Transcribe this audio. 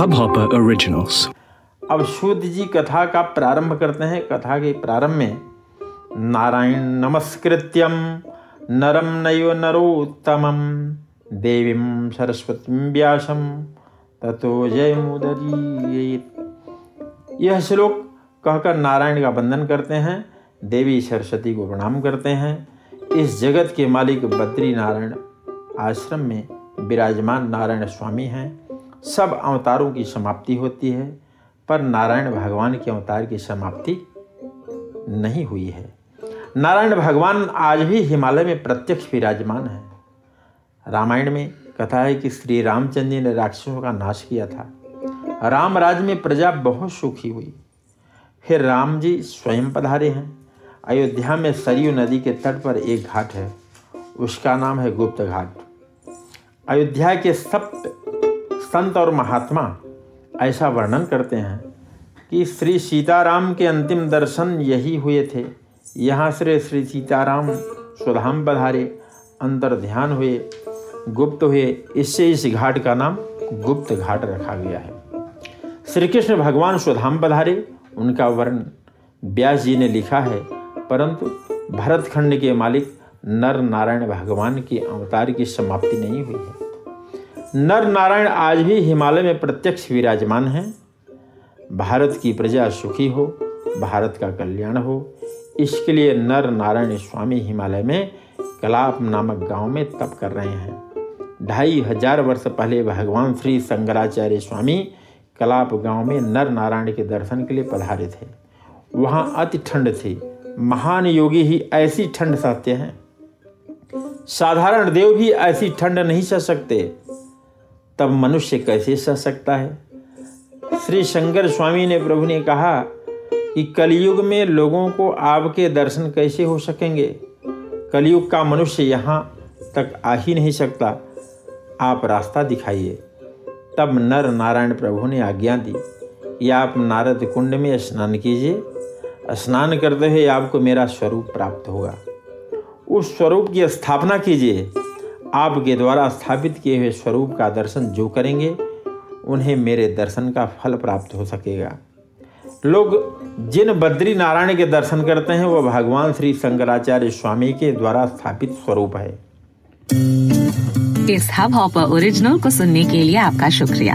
Hubhopper Originals. अब शुद्ध जी कथा का प्रारंभ करते हैं। कथा के प्रारंभ में, नारायण नमस्कृत्यम नरम नैव नरोत्तमम देवीं सरस्वती व्यासम ततो जय मुदरी यह श्लोक कहकर नारायण का वंदन करते हैं, देवी सरस्वती को प्रणाम करते हैं। इस जगत के मालिक बद्री नारायण आश्रम में विराजमान नारायण स्वामी हैं। सब अवतारों की समाप्ति होती है, पर नारायण भगवान के अवतार की समाप्ति नहीं हुई है। नारायण भगवान आज भी हिमालय में प्रत्यक्ष विराजमान है। रामायण में कथा है कि श्री रामचंद्र ने राक्षसों का नाश किया था। राम राज में प्रजा बहुत सुखी हुई। फिर राम जी स्वयं पधारे हैं। अयोध्या में सरयू नदी के तट पर एक घाट है। उसका नाम है गुप्त घाट। अयोध्या के सप्त संत और महात्मा ऐसा वर्णन करते हैं कि श्री सीताराम के अंतिम दर्शन यही हुए थे। यहाँ से श्री सीताराम स्वधाम बधारे अंतर ध्यान हुए, गुप्त हुए। इससे इस घाट का नाम गुप्त घाट रखा गया है। श्री कृष्ण भगवान स्वधाम बधारे उनका वर्ण व्यास जी ने लिखा है। परंतु भरतखंड के मालिक नर नारायण भगवान के अवतार की समाप्ति नहीं हुई है। नर नारायण आज भी हिमालय में प्रत्यक्ष विराजमान हैं। भारत की प्रजा सुखी हो, भारत का कल्याण हो। इसके लिए नर नारायण स्वामी हिमालय में कलाप नामक गाँव में तप कर रहे हैं। ढाई हज़ार वर्ष पहले भगवान श्री शंकराचार्य स्वामी कलाप गाँव में नर नारायण के दर्शन के लिए पधारे थे। वहाँ अति ठंड थी। महान योगी ही ऐसी ठंड सहते हैं। साधारण देव भी ऐसी ठंड नहीं सह सकते। तब मनुष्य कैसे सह सकता है? श्री शंकर स्वामी ने प्रभु ने कहा कि कलयुग में लोगों को आपके दर्शन कैसे हो सकेंगे? कलयुग का मनुष्य यहाँ तक आ ही नहीं सकता। आप रास्ता दिखाइए। तब नर नारायण प्रभु ने आज्ञा दी कि आप नारद कुंड में स्नान कीजिए। स्नान करते हुए आपको मेरा स्वरूप प्राप्त होगा। उस स्वरूप की स्थापना कीजिए। आपके द्वारा स्थापित किए हुए स्वरूप का दर्शन जो करेंगे, उन्हें मेरे दर्शन का फल प्राप्त हो सकेगा। लोग जिन बद्री नारायण के दर्शन करते हैं, वह भगवान श्री शंकराचार्य स्वामी के द्वारा स्थापित स्वरूप है। इस हब हॉपर ओरिजिनल को सुनने के लिए आपका शुक्रिया।